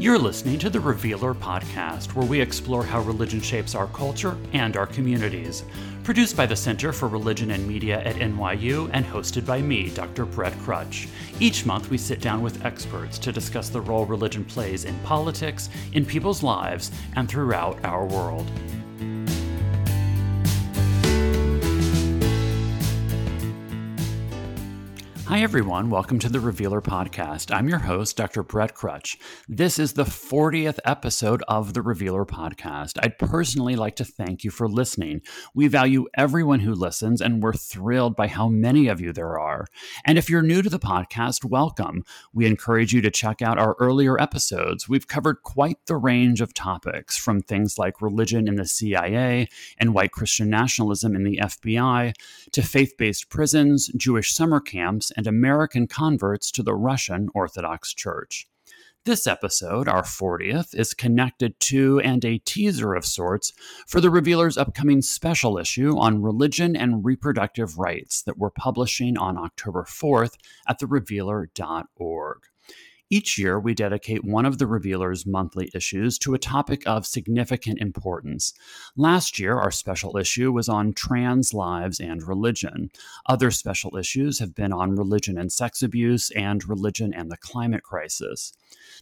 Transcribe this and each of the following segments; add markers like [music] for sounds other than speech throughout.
You're listening to the Revealer podcast, where we explore how religion shapes our culture and our communities. Produced by the Center for Religion and Media at NYU and hosted by me, Dr. Brett Krutzsch. Each month, we sit down with experts to discuss the role religion plays in politics, in people's lives, and throughout our world. Hi, everyone. Welcome to the Revealer Podcast. I'm your host, Dr. Brett Krutzsch. This is the 40th episode of the Revealer Podcast. I'd personally like to thank you for listening. We value everyone who listens, and we're thrilled by how many of you there are. And if you're new to the podcast, welcome. We encourage you to check out our earlier episodes. We've covered quite the range of topics, from things like religion in the CIA and white Christian nationalism in the FBI to faith based prisons, Jewish summer camps, and American converts to the Russian Orthodox Church. This episode, our 40th, is connected to and a teaser of sorts for the Revealer's upcoming special issue on religion and reproductive rights that we're publishing on October 4th at therevealer.org. Each year, we dedicate one of the Revealer's monthly issues to a topic of significant importance. Last year, our special issue was on trans lives and religion. Other special issues have been on religion and sex abuse and religion and the climate crisis.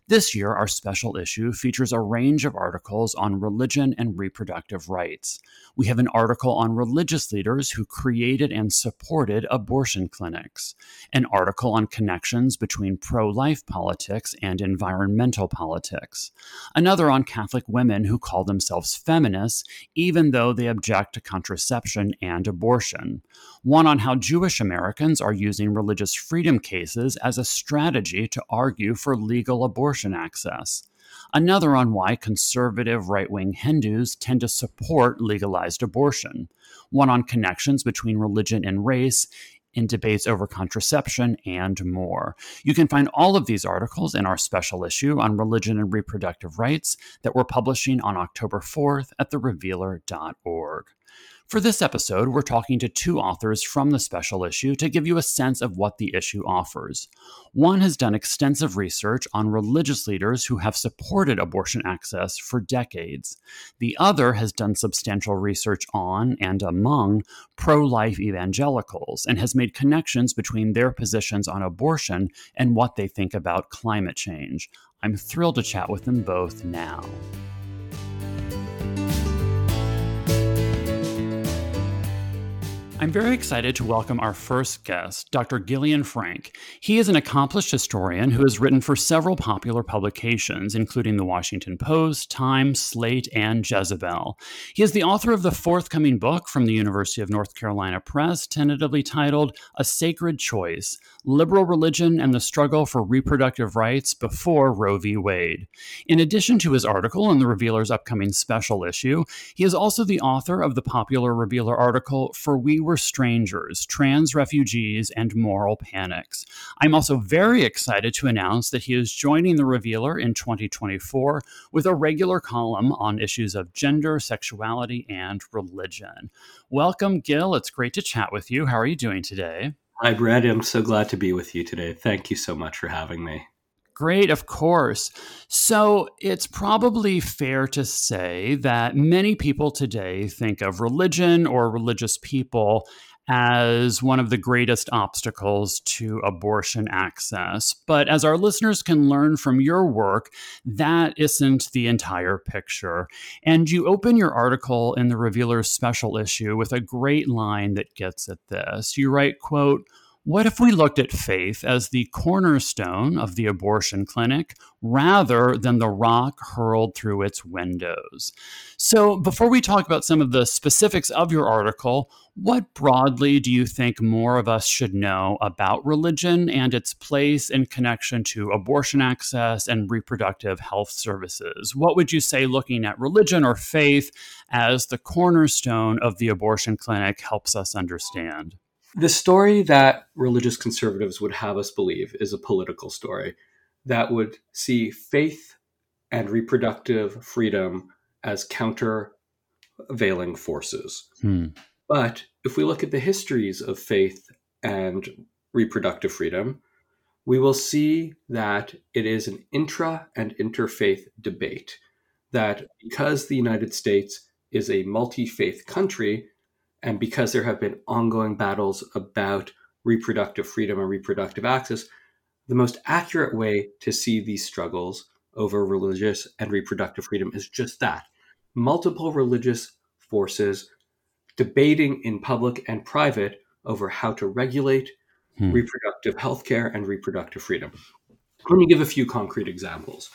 This year, our special issue features a range of articles on religion and reproductive rights. We have an article on religious leaders who created and supported abortion clinics, an article on connections between pro life politics and environmental politics, another on Catholic women who call themselves feminists, even though they object to contraception and abortion, one on how Jewish Americans are using religious freedom cases as a strategy to argue for legal abortion abortion access. Another on why conservative right wing Hindus tend to support legalized abortion. One on connections between religion and race in debates over contraception, and more. You can find all of these articles in our special issue on religion and reproductive rights that we're publishing on October 4th at therevealer.org. For this episode, we're talking to two authors from the special issue to give you a sense of what the issue offers. One has done extensive research on religious leaders who have supported abortion access for decades. The other has done substantial research on and among pro life evangelicals and has made connections between their positions on abortion and what they think about climate change. I'm thrilled to chat with them both now. I'm very excited to welcome our first guest, Dr. Gillian Frank. He is an accomplished historian who has written for several popular publications, including The Washington Post, Time, Slate, and Jezebel. He is the author of the forthcoming book from the University of North Carolina Press, tentatively titled A Sacred Choice Liberal Religion and the Struggle for Reproductive Rights Before Roe v. Wade. In addition to his article in the Revealer's upcoming special issue, he is also the author of the popular Revealer article For We were strangers, trans refugees, and moral panics. I'm also very excited to announce that he is joining The Revealer in 2024 with a regular column on issues of gender, sexuality, and religion. Welcome, Gil. It's great to chat with you. How are you doing today? Hi, Brad. I'm so glad to be with you today. Thank you so much for having me. Great, of course. So it's probably fair to say that many people today think of religion or religious people as one of the greatest obstacles to abortion access. But as our listeners can learn from your work, that isn't the entire picture. And you open your article in the Revealer's special issue with a great line that gets at this. You write, quote, what if we looked at faith as the cornerstone of the abortion clinic rather than the rock hurled through its windows? So, before we talk about some of the specifics of your article, what broadly do you think more of us should know about religion and its place in connection to abortion access and reproductive health services? What would you say looking at religion or faith as the cornerstone of the abortion clinic helps us understand? The story that religious conservatives would have us believe is a political story that would see faith and reproductive freedom as countervailing forces. Hmm. But if we look at the histories of faith and reproductive freedom, we will see that it is an intra and interfaith debate. That because the United States is a multi faith country, and because there have been ongoing battles about reproductive freedom and reproductive access, the most accurate way to see these struggles over religious and reproductive freedom is just that multiple religious forces debating in public and private over how to regulate hmm. reproductive health care and reproductive freedom. Let me give a few concrete examples.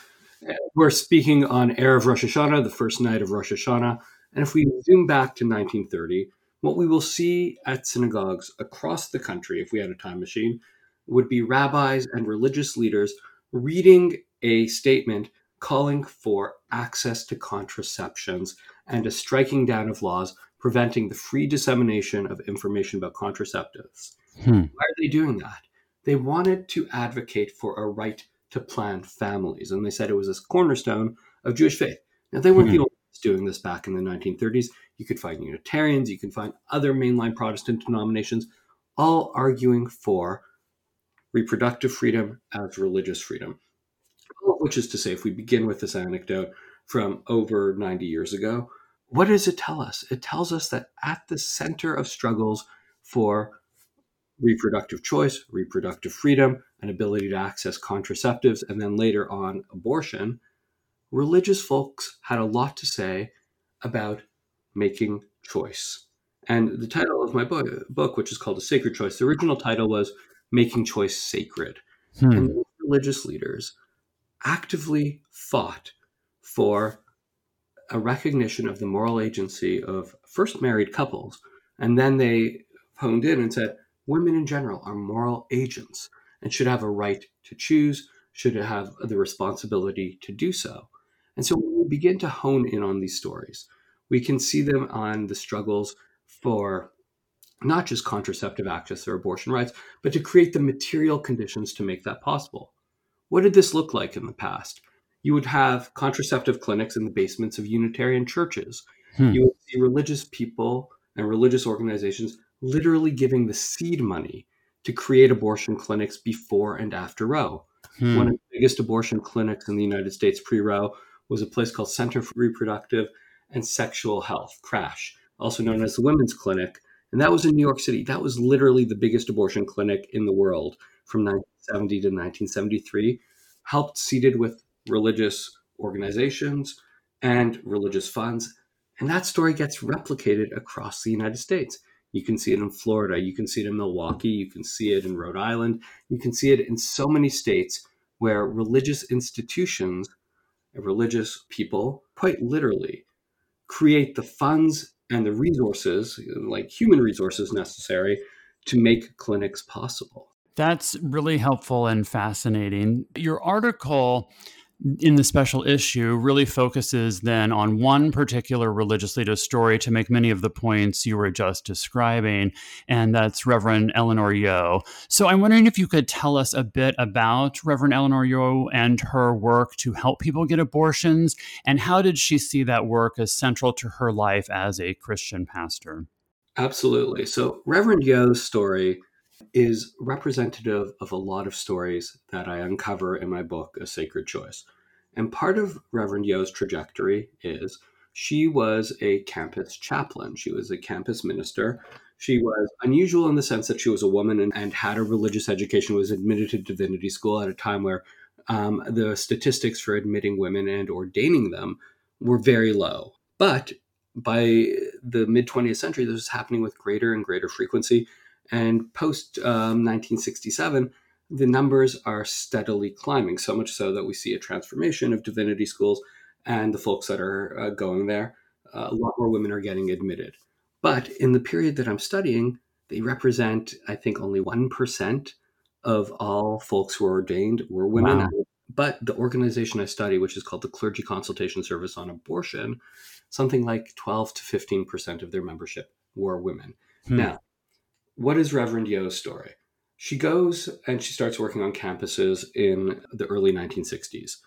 We're speaking on Erev Rosh Hashanah, the first night of Rosh Hashanah. And if we zoom back to 1930, what we will see at synagogues across the country, if we had a time machine, would be rabbis and religious leaders reading a statement calling for access to contraceptions and a striking down of laws preventing the free dissemination of information about contraceptives. Hmm. Why are they doing that? They wanted to advocate for a right to plan families, and they said it was a cornerstone of Jewish faith. Now, they weren't hmm. the only doing this back in the 1930s. You could find Unitarians, you can find other mainline Protestant denominations, all arguing for reproductive freedom as religious freedom. Which is to say, if we begin with this anecdote from over 90 years ago, what does it tell us? It tells us that at the center of struggles for reproductive choice, reproductive freedom, an ability to access contraceptives, and then later on abortion, religious folks had a lot to say about making choice. And the title of my book, book which is called A Sacred Choice, the original title was Making Choice Sacred. Hmm. And religious leaders actively fought for a recognition of the moral agency of first married couples, and then they honed in and said women in general are moral agents and should have a right to choose, should have the responsibility to do so. And so when we begin to hone in on these stories, we can see them on the struggles for not just contraceptive access or abortion rights, but to create the material conditions to make that possible. What did this look like in the past? You would have contraceptive clinics in the basements of Unitarian churches. Hmm. You would see religious people and religious organizations literally giving the seed money to create abortion clinics before and after Roe. Hmm. One of the biggest abortion clinics in the United States pre Roe was a place called Center for Reproductive and Sexual Health, CRASH, also known as the Women's Clinic. And that was in New York City. That was literally the biggest abortion clinic in the world from 1970 to 1973, helped seated with religious organizations and religious funds. And that story gets replicated across the United States. You can see it in Florida, you can see it in Milwaukee, you can see it in Rhode Island, you can see it in so many states where religious institutions religious people, quite literally, create the funds and the resources, like human resources necessary, to make clinics possible. That's really helpful and fascinating. Your article in the special issue really focuses then on one particular religious leader's story to make many of the points you were just describing, and that's Reverend Elinor Yeo. So I'm wondering if you could tell us a bit about Reverend Elinor Yeo and her work to help people get abortions, and how did she see that work as central to her life as a Christian pastor? Absolutely. So Reverend Yeo's story is representative of a lot of stories that I uncover in my book, A Sacred Choice. And part of Reverend Yeo's trajectory is she was a campus chaplain. She was a campus minister. She was unusual in the sense that she was a woman and, and had a religious education, was admitted to divinity school at a time where um, the statistics for admitting women and ordaining them were very low. But by the mid 20th century, this was happening with greater and greater frequency. And post um, 1967, the numbers are steadily climbing, so much so that we see a transformation of divinity schools and the folks that are uh, going there. Uh, a lot more women are getting admitted. But in the period that I'm studying, they represent, I think, only 1% of all folks who are ordained were women. Wow. But the organization I study, which is called the Clergy Consultation Service on Abortion, something like 12 to 15% of their membership were women. Hmm. Now, what is Reverend Yeo's story? She goes and she starts working on campuses in the early 1960s.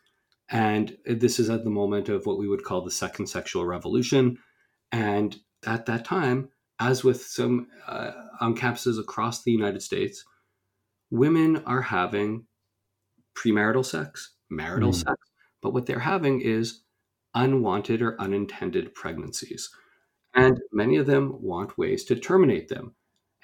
And this is at the moment of what we would call the second sexual revolution. And at that time, as with some uh, on campuses across the United States, women are having premarital sex, marital Mm. sex, but what they're having is unwanted or unintended pregnancies. And many of them want ways to terminate them.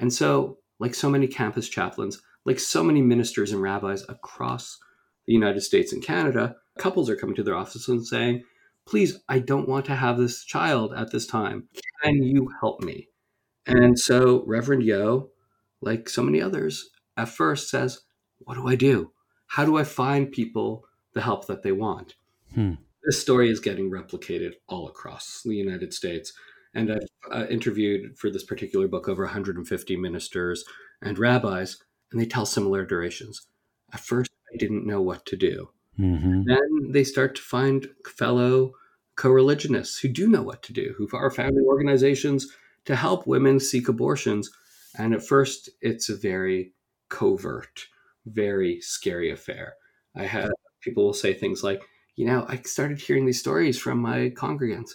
And so, like so many campus chaplains, like so many ministers and rabbis across the United States and Canada, couples are coming to their offices and saying, Please, I don't want to have this child at this time. Can you help me? And so, Reverend Yeo, like so many others, at first says, What do I do? How do I find people the help that they want? Hmm. This story is getting replicated all across the United States. And I've uh, interviewed for this particular book over 150 ministers and rabbis, and they tell similar durations. At first, I didn't know what to do. hmm Then they start to find fellow co religionists who do know what to do, who are founding organizations to help women seek abortions. And at first, it's a very covert, very scary affair. I had people will say things like, you know, I started hearing these stories from my congregants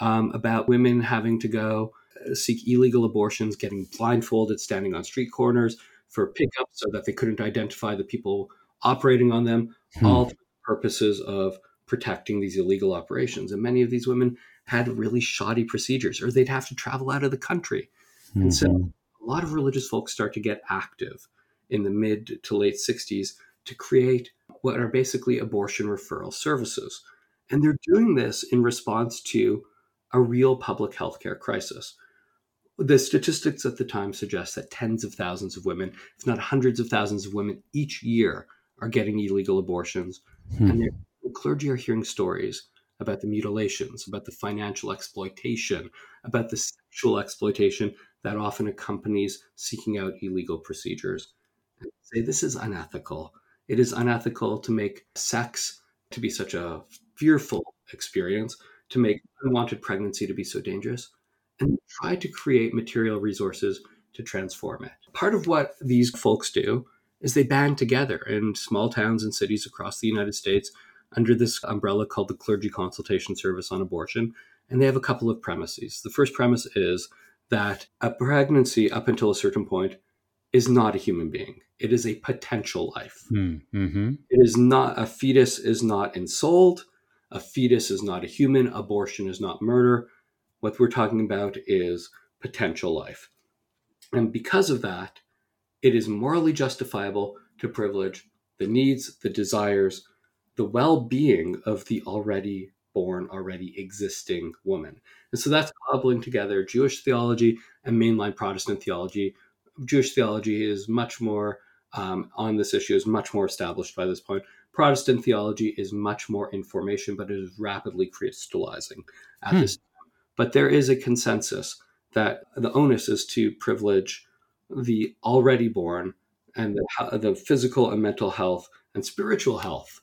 um, about women having to go uh, seek illegal abortions, getting blindfolded, standing on street corners for pickups so that they couldn't identify the people operating on them, Hmm. all for the purposes of protecting these illegal operations. And many of these women had really shoddy procedures, or they'd have to travel out of the country. And so Mhm. a lot of religious folks start to get active in the mid to late 60s to create what are basically abortion referral services. And they're doing this in response to a real public health care crisis. The statistics at the time suggest that tens of thousands of women, if not hundreds of thousands of women each year, are getting illegal abortions. Hmm. And the clergy are hearing stories about the mutilations, about the financial exploitation, about the sexual exploitation that often accompanies seeking out illegal procedures. And say this is unethical. It is unethical to make sex to be such a fearful experience, to make unwanted pregnancy to be so dangerous, and try to create material resources to transform it. Part of what these folks do is they band together in small towns and cities across the United States under this umbrella called the Clergy Consultation Service on Abortion. And they have a couple of premises. The first premise is that a pregnancy, up until a certain point, is not a human being, it is a potential life. Hmm. Mhm. It is not, a fetus is not ensouled, a fetus is not a human, abortion is not murder. What we're talking about is potential life. And because of that, it is morally justifiable to privilege the needs, the desires, the well being of the already born, already existing woman. And so that's cobbling together Jewish theology and mainline Protestant theology. Jewish theology is much more um, on this issue, is much more established by this point. Protestant theology is much more information, but it is rapidly crystallizing at Hmm. this time. But there is a consensus that the onus is to privilege the already born and the, the physical and mental health and spiritual health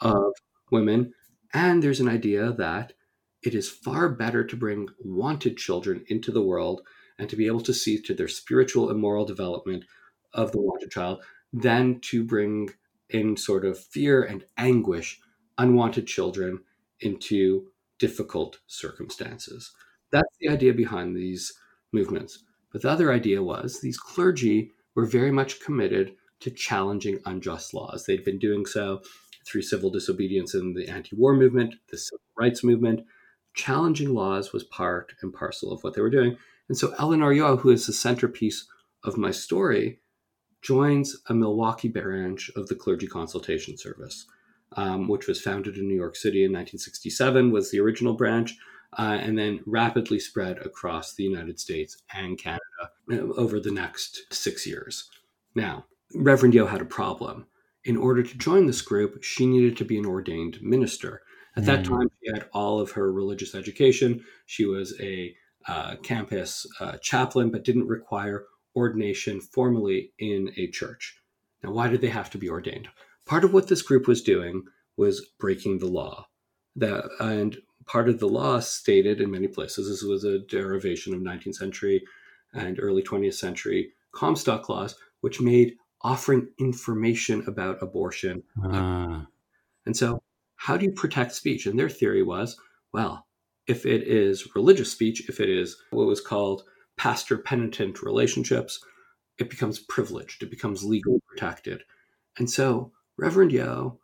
of women. And there's an idea that it is far better to bring wanted children into the world and to be able to see to their spiritual and moral development of the wanted child than to bring in sort of fear and anguish unwanted children into difficult circumstances. That's the idea behind these movements. But the other idea was these clergy were very much committed to challenging unjust laws. They'd been doing so through civil disobedience in the anti war movement, the civil rights movement. Challenging laws was part and parcel of what they were doing. And so Elinor Yeo, who is the centerpiece of my story, joins a Milwaukee branch of the Clergy Consultation Service, um, which was founded in New York City in 1967, was the original branch, uh, and then rapidly spread across the United States and Canada uh, over the next six years. Now, Reverend Yeo had a problem. In order to join this group, she needed to be an ordained minister. At that Mm. time, she had all of her religious education. She was a uh, campus uh, chaplain, but didn't require ordination formally in a church. Now, why did they have to be ordained? Part of what this group was doing was breaking the law. That and part of the law stated in many places this was a derivation of 19th century and early 20th century Comstock laws, which made offering information about abortion. Ah. And so, how do you protect speech? And their theory was, well, if it is religious speech, if it is what was called pastor penitent relationships, it becomes privileged, it becomes legally protected. And so Reverend Yeo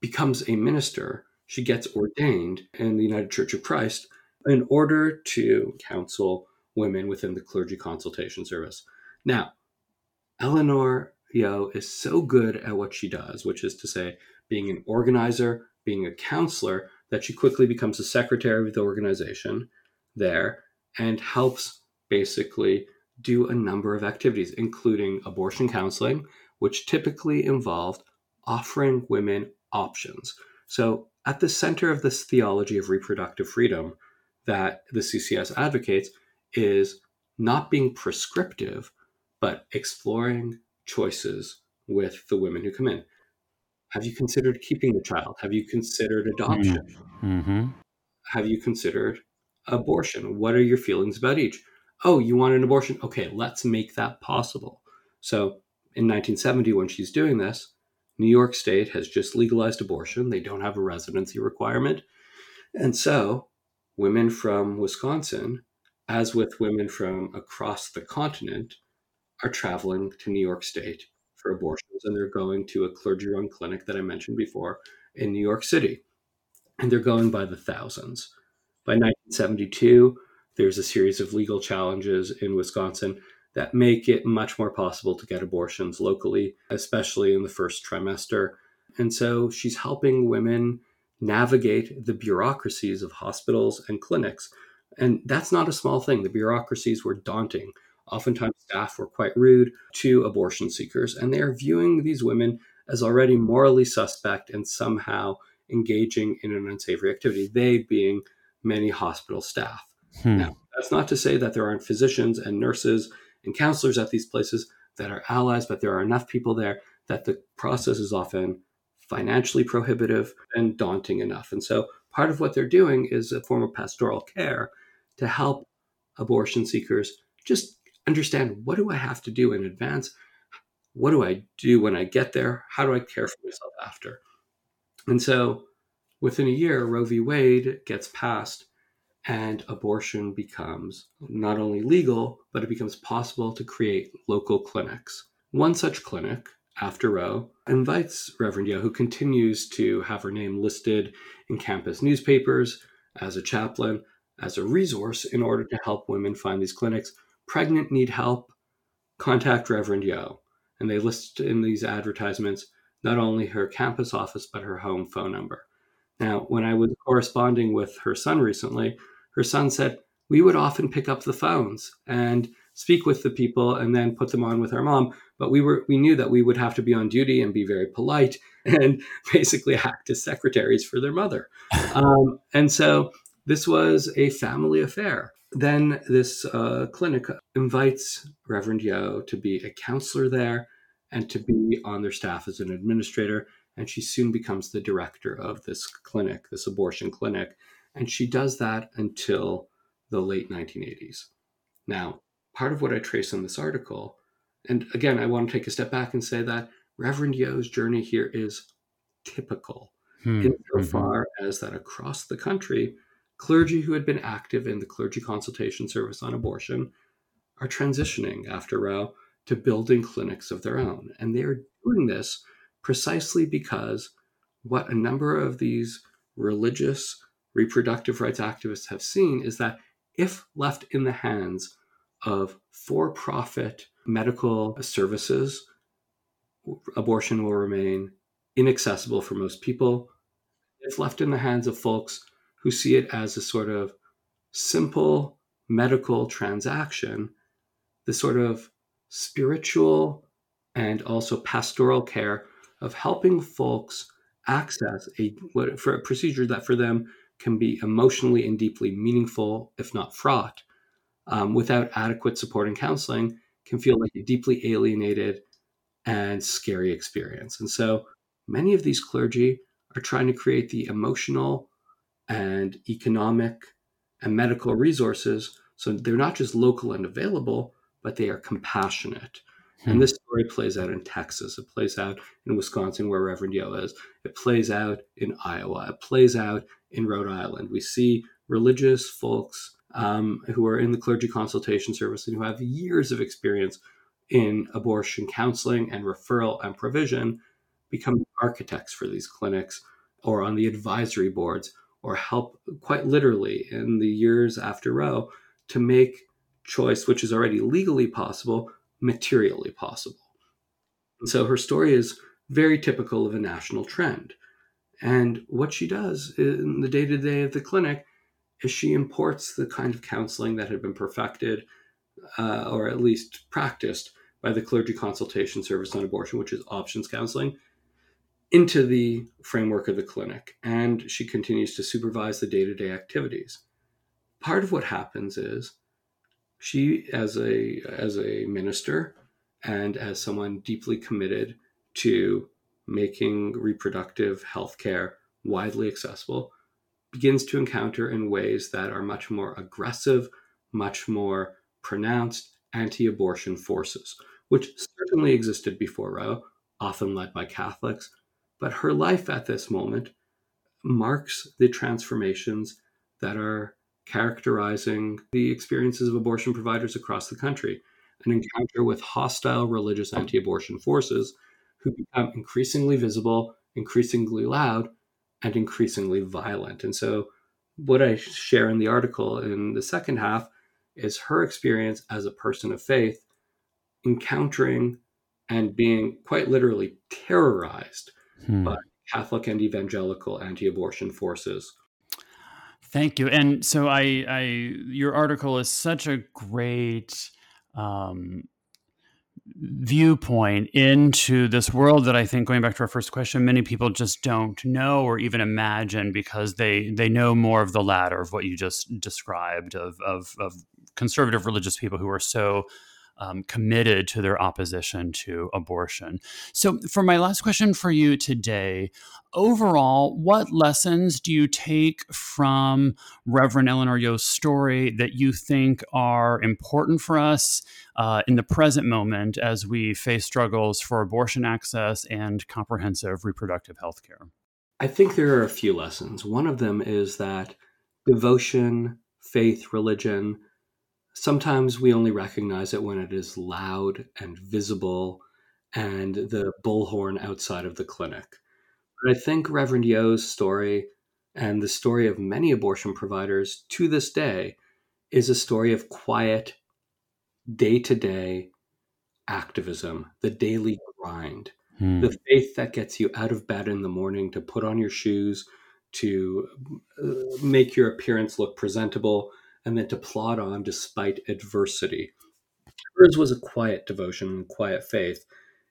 becomes a minister. She gets ordained in the United Church of Christ in order to counsel women within the clergy consultation service. Now, Elinor Yeo is so good at what she does, which is to say, being an organizer, being a counselor, that she quickly becomes the secretary of the organization there and helps basically do a number of activities, including abortion counseling, which typically involved offering women options. So, at the center of this theology of reproductive freedom that the CCS advocates is not being prescriptive, but exploring choices with the women who come in. Have you considered keeping the child? Have you considered adoption? Mm-hmm. Have you considered abortion? What are your feelings about each? Oh, you want an abortion? Okay, let's make that possible. So in 1970, when she's doing this, New York State has just legalized abortion. They don't have a residency requirement. And so women from Wisconsin, as with women from across the continent, are traveling to New York State for abortions, and they're going to a clergy run clinic that I mentioned before in New York City. And they're going by the thousands. By 1972, there's a series of legal challenges in Wisconsin that make it much more possible to get abortions locally, especially in the first trimester. And so she's helping women navigate the bureaucracies of hospitals and clinics. And that's not a small thing. The bureaucracies were daunting. Oftentimes, staff were quite rude to abortion seekers, and they are viewing these women as already morally suspect and somehow engaging in an unsavory activity, they being many hospital staff. Hmm. Now, that's not to say that there aren't physicians and nurses and counselors at these places that are allies, but there are enough people there that the process is often financially prohibitive and daunting enough. And so part of what they're doing is a form of pastoral care to help abortion seekers just understand what do I have to do in advance? What do I do when I get there? How do I care for myself after? And so within a year, Roe v. Wade gets passed and abortion becomes not only legal, but it becomes possible to create local clinics. One such clinic, after Roe, invites Reverend Yeo, who continues to have her name listed in campus newspapers as a chaplain, as a resource in order to help women find these clinics pregnant need help, contact Reverend Yeo. And they list in these advertisements not only her campus office, but her home phone number. Now, when I was corresponding with her son recently, her son said, We would often pick up the phones and speak with the people and then put them on with our mom. But we were we knew that we would have to be on duty and be very polite [laughs] and basically act as secretaries for their mother. Um, and so this was a family affair. Then this uh, clinic invites Reverend Yeo to be a counselor there and to be on their staff as an administrator. And she soon becomes the director of this clinic, this abortion clinic. And she does that until the late 1980s. Now, part of what I trace in this article, and again, I want to take a step back and say that Reverend Yeo's journey here is typical hmm. insofar mm-hmm. as that across the country, clergy who had been active in the clergy consultation service on abortion are transitioning after Roe to building clinics of their own. And they are doing this precisely because what a number of these religious reproductive rights activists have seen is that if left in the hands of for profit medical services, abortion will remain inaccessible for most people. If left in the hands of folks who see it as a sort of simple medical transaction, the sort of spiritual and also pastoral care of helping folks access a for a procedure that for them can be emotionally and deeply meaningful, if not fraught, um, without adequate support and counseling, can feel like a deeply alienated and scary experience. And so many of these clergy are trying to create the emotional and economic and medical resources. So they're not just local and available, but they are compassionate. Hmm. And this story plays out in Texas. It plays out in Wisconsin, where Reverend Yeo is. It plays out in Iowa. It plays out in Rhode Island. We see religious folks um, who are in the clergy consultation service and who have years of experience in abortion counseling and referral and provision become architects for these clinics or on the advisory boards or help quite literally in the years after Roe to make choice, which is already legally possible, materially possible. And so her story is very typical of a national trend. And what she does in the day to day of the clinic is she imports the kind of counseling that had been perfected uh, or at least practiced by the Clergy Consultation Service on Abortion, which is options counseling, into the framework of the clinic. And she continues to supervise the day to day activities. Part of what happens is she, as a, as a minister and as someone deeply committed to making reproductive health care widely accessible, begins to encounter in ways that are much more aggressive, much more pronounced anti abortion forces, which certainly existed before Roe, often led by Catholics. But her life at this moment marks the transformations that are characterizing the experiences of abortion providers across the country an encounter with hostile religious anti abortion forces who become increasingly visible, increasingly loud, and increasingly violent. And so, what I share in the article in the second half is her experience as a person of faith encountering and being quite literally terrorized hmm. by Catholic and evangelical anti-abortion forces. Thank you. And so I, I your article is such a great um, viewpoint into this world that I think going back to our first question, many people just don't know or even imagine because they they know more of the latter of what you just described of of, of conservative religious people who are so um, committed to their opposition to abortion. So, for my last question for you today, overall, what lessons do you take from Reverend Elinor Yeo's story that you think are important for us uh, in the present moment as we face struggles for abortion access and comprehensive reproductive health care? I think there are a few lessons. One of them is that devotion, faith, religion, sometimes we only recognize it when it is loud and visible and the bullhorn outside of the clinic. But I think Reverend Yeo's story and the story of many abortion providers to this day is a story of quiet, day to day activism, the daily grind, hmm. the faith that gets you out of bed in the morning to put on your shoes, to uh, make your appearance look presentable, and then to plod on despite adversity. Hers was a quiet devotion and quiet faith.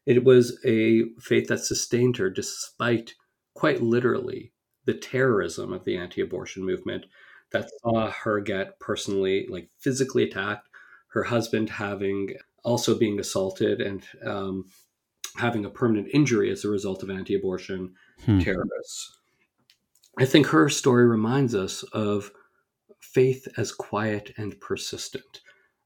It was a faith that sustained her despite, quite literally, the terrorism of the anti abortion movement that saw her get personally, like physically attacked, her husband having also being assaulted and um, having a permanent injury as a result of anti abortion hmm. terrorists. I think her story reminds us of faith as quiet and persistent.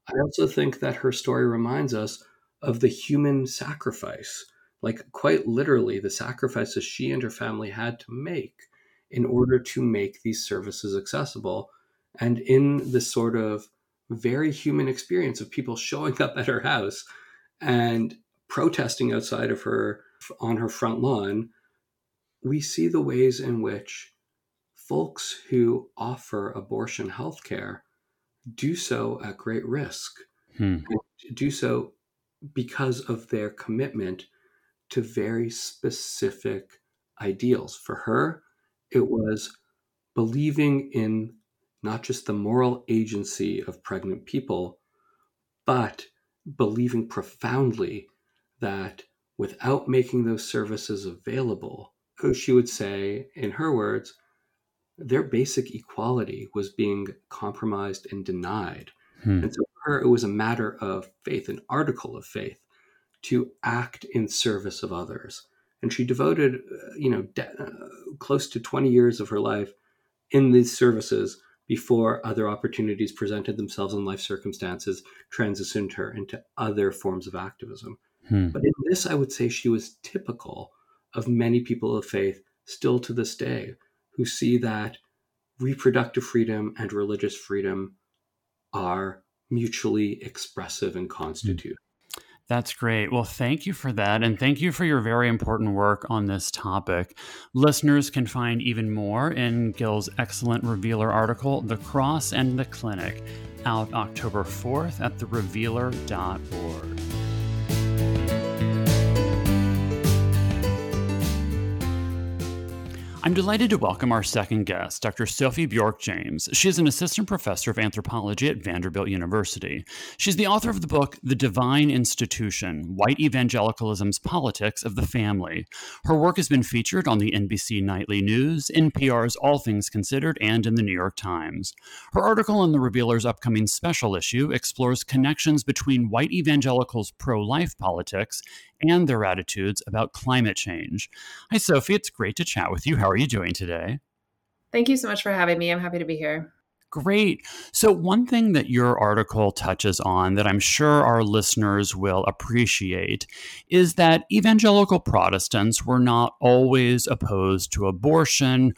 I also think that her story reminds us of the human sacrifice, like quite literally, the sacrifices she and her family had to make in order to make these services accessible. And in the sort of very human experience of people showing up at her house and protesting outside of her on her front lawn, we see the ways in which folks who offer abortion health care do so at great risk. Hmm. do so because of their commitment to very specific ideals. For her, it was believing in not just the moral agency of pregnant people, but believing profoundly that without making those services available, she would say, in her words, their basic equality was being compromised and denied. Hmm. And so for her, it was a matter of faith, an article of faith, to act in service of others. And she devoted, uh, you know, de- uh, close to 20 years of her life in these services before other opportunities presented themselves in life circumstances, transitioned her into other forms of activism. Hmm. But in this, I would say she was typical of many people of faith still to this day who see that reproductive freedom and religious freedom are mutually expressive and constitute. That's great. Well, thank you for that. And thank you for your very important work on this topic. Listeners can find even more in Gill's excellent Revealer article, The Cross and the Clinic, out October 4th at therevealer.org. I'm delighted to welcome our second guest, Dr. Sophie Bjork James. She is an assistant professor of anthropology at Vanderbilt University. She's the author of the book The Divine Institution White Evangelicalism's Politics of the Family. Her work has been featured on the NBC Nightly News, NPR's All Things Considered, and in the New York Times. Her article in the Revealer's upcoming special issue explores connections between white evangelicals' pro life politics and their attitudes about climate change. Hi, Sophie. It's great to chat with you. How are you doing today? Thank you so much for having me. I'm happy to be here. Great. So, one thing that your article touches on that I'm sure our listeners will appreciate is that evangelical Protestants were not always opposed to abortion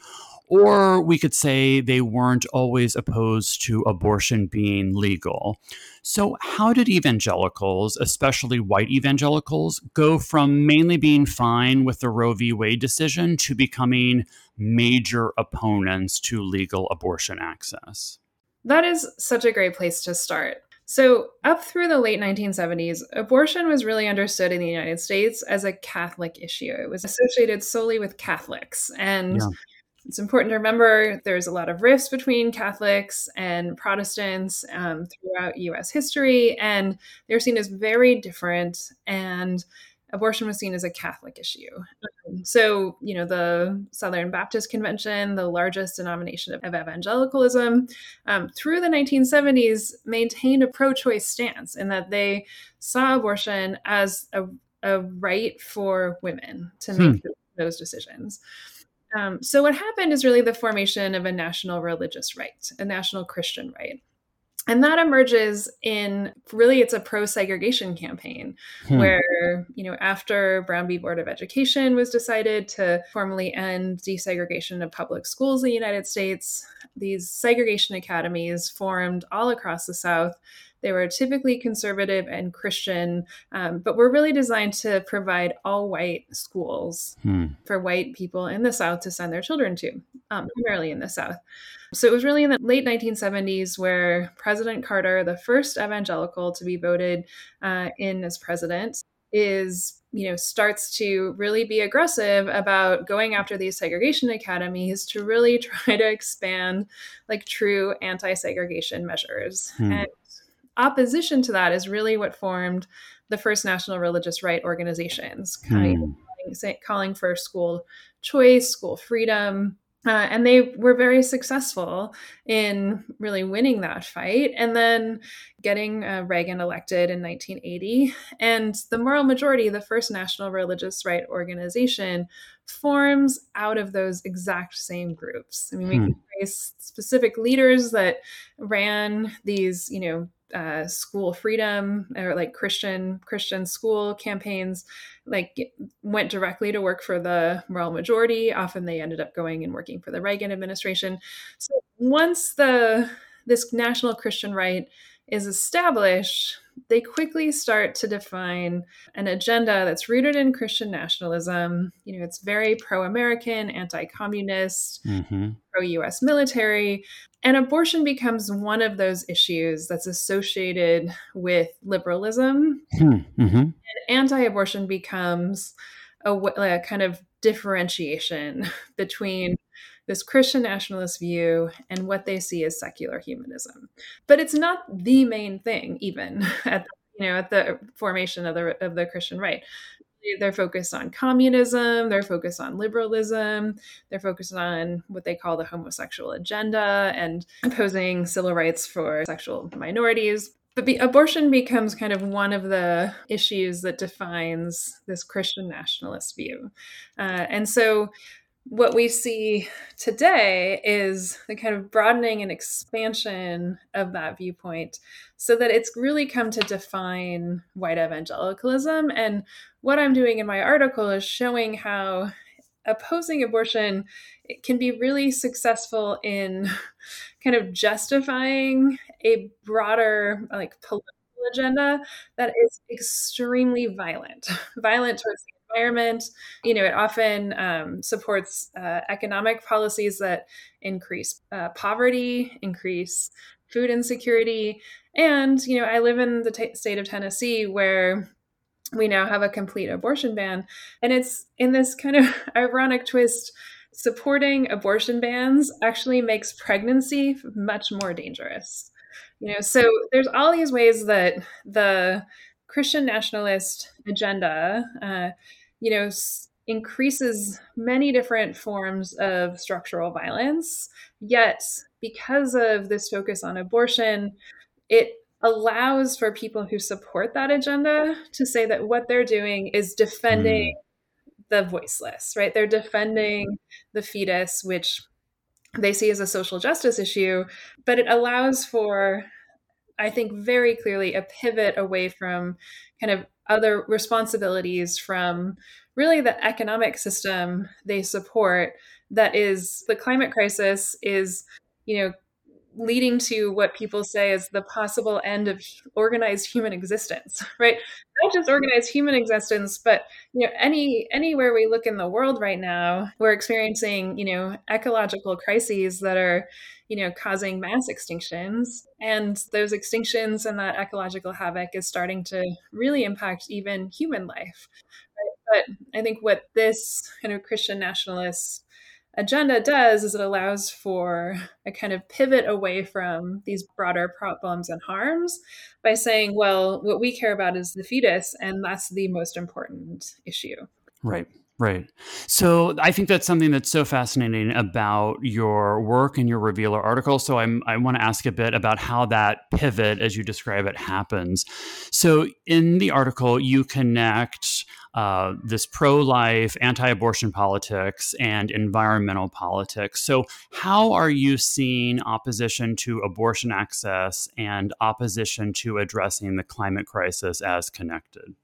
or we could say they weren't always opposed to abortion being legal. So, how did evangelicals, especially white evangelicals, go from mainly being fine with the Roe v. Wade decision to becoming major opponents to legal abortion access? That is such a great place to start. So, up through the late 1970s, abortion was really understood in the United States as a Catholic issue. It was associated solely with Catholics. And yeah it's important to remember there's a lot of rifts between Catholics and Protestants um, throughout US history, and they're seen as very different. And abortion was seen as a Catholic issue. Um, so, you know, the Southern Baptist Convention, the largest denomination of, of evangelicalism, um, through the 1970s maintained a pro choice stance in that they saw abortion as a, a right for women to make hmm. those decisions. Um, so what happened is really the formation of a national religious right, a national Christian right. And that emerges in really it's a pro-segregation campaign hmm. where, you know, after Brown v. Board of Education was decided to formally end desegregation of public schools in the United States, these segregation academies formed all across the South they were typically conservative and Christian, um, but were really designed to provide all white schools hmm. for white people in the South to send their children to, um, primarily in the South. So it was really in the late 1970s where President Carter, the first evangelical to be voted uh, in as president, is you know starts to really be aggressive about going after these segregation academies to really [laughs] try to expand like true anti-segregation measures hmm. and opposition to that is really what formed the first national religious right organizations, kind of hmm. calling for school choice, school freedom. Uh, and they were very successful in really winning that fight and then getting uh, Reagan elected in 1980. And the Moral Majority, the first national religious right organization, forms out of those exact same groups. I mean, we hmm. can trace specific leaders that ran these, you know, uh, school freedom or like Christian Christian school campaigns, like went directly to work for the moral majority. Often they ended up going and working for the Reagan administration. So once the this national Christian right is established, they quickly start to define an agenda that's rooted in Christian nationalism. You know, it's very pro American, anti communist, mm-hmm. pro US military. And abortion becomes one of those issues that's associated with liberalism. Hmm, mm-hmm. And anti abortion becomes a, a kind of differentiation [laughs] between this Christian nationalist view and what they see as secular humanism. But it's not the main thing, even [laughs] at you know at the formation of the of the Christian right. They're focused on communism. They're focused on liberalism. They're focused on what they call the homosexual agenda and imposing civil rights for sexual minorities. But be, abortion becomes kind of one of the issues that defines this Christian nationalist view. Uh, and so what we see today is the kind of broadening and expansion of that viewpoint so that it's really come to define white evangelicalism. And what I'm doing in my article is showing how opposing abortion can be really successful in [laughs] kind of justifying a broader, like political agenda that is extremely violent, violent towards the environment. You know, it often um, supports uh, economic policies that increase uh, poverty, increase food insecurity. And, you know, I live in the t- state of Tennessee where we now have a complete abortion ban. And it's in this kind of [laughs] ironic twist supporting abortion bans actually makes pregnancy much more dangerous. You know, so there's all these ways that the Christian nationalist agenda, uh, you know, s- increases many different forms of structural violence. Yet, because of this focus on abortion, it allows for people who support that agenda to say that what they're doing is defending mm. the voiceless, right? They're defending the fetus, which they see as a social justice issue, but it allows for, I think, very clearly a pivot away from kind of other responsibilities from really the economic system they support that is the climate crisis is you know leading to what people say is the possible end of organized human existence [laughs] right not just organized human existence but you know any anywhere we look in the world right now we're experiencing you know ecological crises that are you know causing mass extinctions and those extinctions and that ecological havoc is starting to really impact even human life right? but i think what this kind of christian nationalist agenda does is it allows for a kind of pivot away from these broader problems and harms by saying, well, what we care about is the fetus, and that's the most important issue. Right. Right. So I think that's something that's so fascinating about your work and your revealer article. So I'm, I want to ask a bit about how that pivot, as you describe it, happens. So in the article, you connect uh, this pro life, anti abortion politics, and environmental politics. So, how are you seeing opposition to abortion access and opposition to addressing the climate crisis as connected?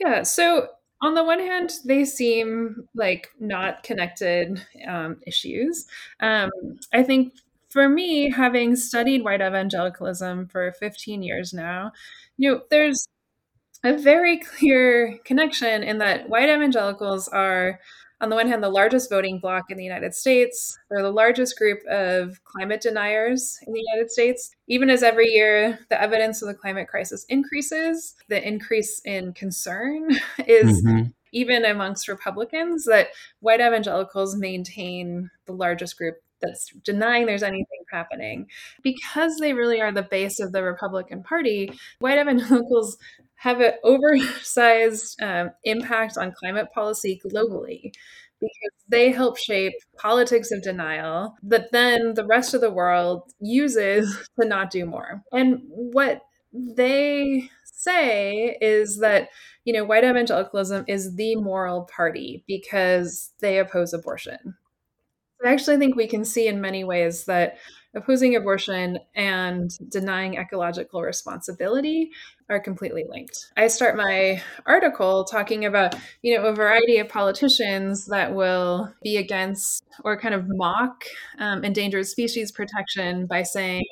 Yeah. So, on the one hand, they seem like not connected um, issues. Um, I think for me, having studied white evangelicalism for 15 years now, you know, there's a very [laughs] clear connection in that white evangelicals are, on the one hand, the largest voting bloc in the United States. They're the largest group of climate deniers in the United States. Even as every year the evidence of the climate crisis increases, the increase in concern [laughs] is. Mm-hmm. Even amongst Republicans, that white evangelicals maintain the largest group that's denying there's anything happening. Because they really are the base of the Republican Party, white evangelicals have an oversized um, impact on climate policy globally because they help shape politics of denial that then the rest of the world uses to not do more. And what they say is that you know white evangelicalism is the moral party because they oppose abortion. I actually think we can see in many ways that opposing abortion and denying ecological responsibility are completely linked. I start my article talking about, you know, a variety of politicians that will be against or kind of mock um, endangered species protection by saying,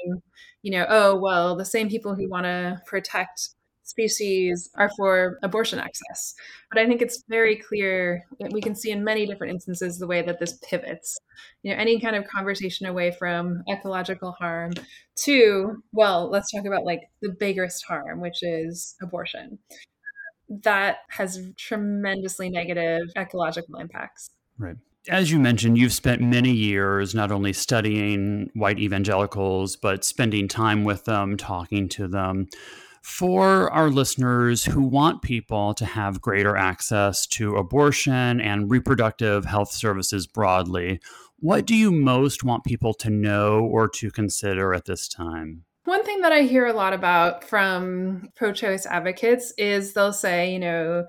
you know, oh, well, the same people who want to protect species are for abortion access. But I think it's very clear we can see in many different instances the way that this pivots. You know, any kind of conversation away from ecological harm to, well, let's talk about like the biggest harm, which is abortion. That has tremendously negative ecological impacts. Right as you mentioned, you've spent many years not only studying white evangelicals, but spending time with them, talking to them for our listeners who want people to have greater access to abortion and reproductive health services broadly, what do you most want people to know or to consider at this time? One thing that I hear a lot about from pro choice advocates is they'll say, you know,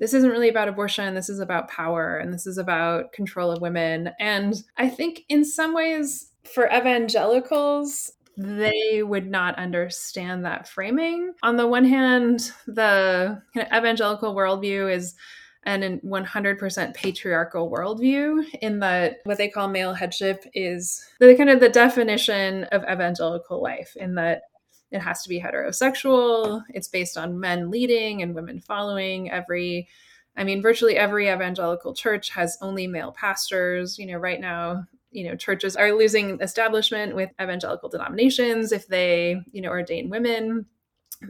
this isn't really about abortion. This is about power and this is about control of women. And I think in some ways, for evangelicals, they would not understand that framing. On the one hand, the evangelical worldview is an 100% patriarchal worldview in that what they call male headship is the kind of the definition of evangelical life in that it has to be heterosexual. It's based on men leading and women following. Every, I mean, virtually every evangelical church has only male pastors. You know, right now, you know, churches are losing establishment with evangelical denominations if they, you know, ordain women.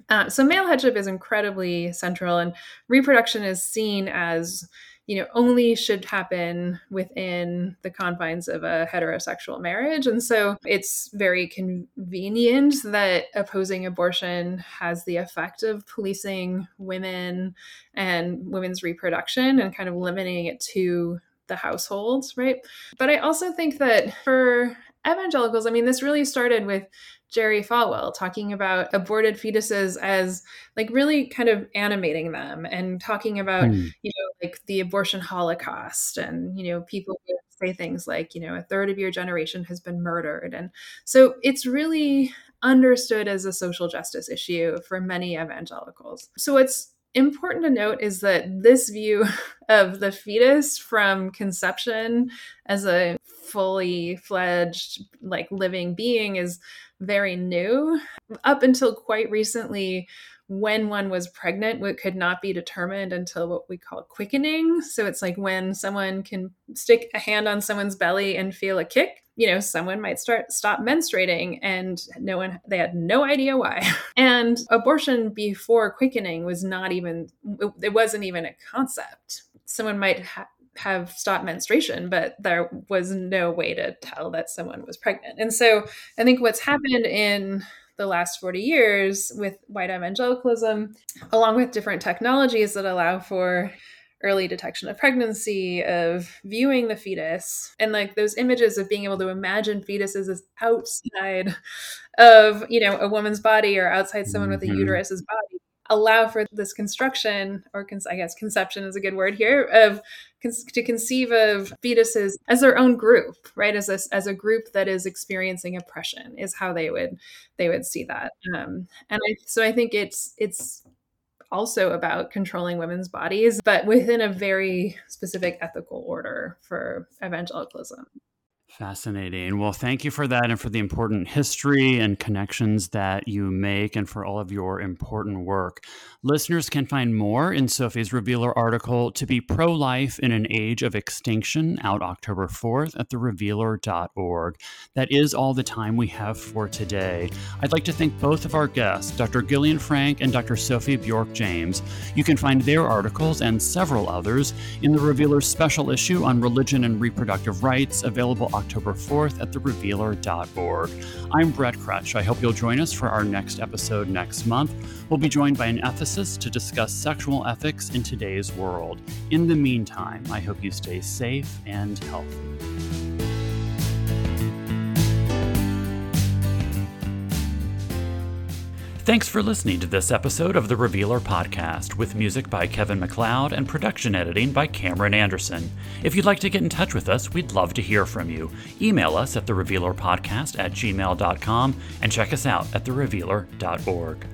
Uh, so male headship is incredibly central, and reproduction is seen as you know only should happen within the confines of a heterosexual marriage and so it's very convenient that opposing abortion has the effect of policing women and women's reproduction and kind of limiting it to the households right but i also think that for evangelicals i mean this really started with Jerry Falwell talking about aborted fetuses as like really kind of animating them and talking about, mm. you know, like the abortion holocaust and, you know, people say things like, you know, a third of your generation has been murdered. And so it's really understood as a social justice issue for many evangelicals. So what's important to note is that this view [laughs] of the fetus from conception as a fully fledged like living being is very new. Up until quite recently, when one was pregnant, what could not be determined until what we call quickening. So it's like when someone can stick a hand on someone's belly and feel a kick. You know, someone might start stop menstruating and no one they had no idea why. [laughs] And abortion before quickening was not even it wasn't even a concept. Someone might ha- have stopped menstruation, but there was no way to tell that someone was pregnant. And so I think what's happened in the last 40 years with white evangelicalism, along with different technologies that allow for early detection of pregnancy, of viewing the fetus, and like those images of being able to imagine fetuses as outside of, you know, a woman's body or outside someone with a mm-hmm. uterus's body allow for this construction, or con- I guess conception is a good word here, of con- to conceive of fetuses as their own group, right? As a, as a group that is experiencing oppression is how they would they would see that. Um, and I, so I think it's it's also about controlling women's bodies, but within a very specific ethical order for evangelicalism. Fascinating. Well, thank you for that and for the important history and connections that you make and for all of your important work. Listeners can find more in Sophie's Revealer article, To Be Pro Life in an Age of Extinction, out October 4th at therevealer.org. That is all the time we have for today. I'd like to thank both of our guests, Dr. Gillian Frank and Dr. Sophie Bjork James. You can find their articles and several others in the Revealer special issue on religion and reproductive rights, available October 4th at therevealer.org. I'm Brett Krutzsch. I hope you'll join us for our next episode next month. We'll be joined by an ethicist to discuss sexual ethics in today's world. In the meantime, I hope you stay safe and healthy. Thanks for listening to this episode of the Revealer Podcast with music by Kevin MacLeod and production editing by Cameron Anderson. If you'd like to get in touch with us, we'd love to hear from you. Email us at therevealerpodcast at gmail.com and check us out at therevealer.org.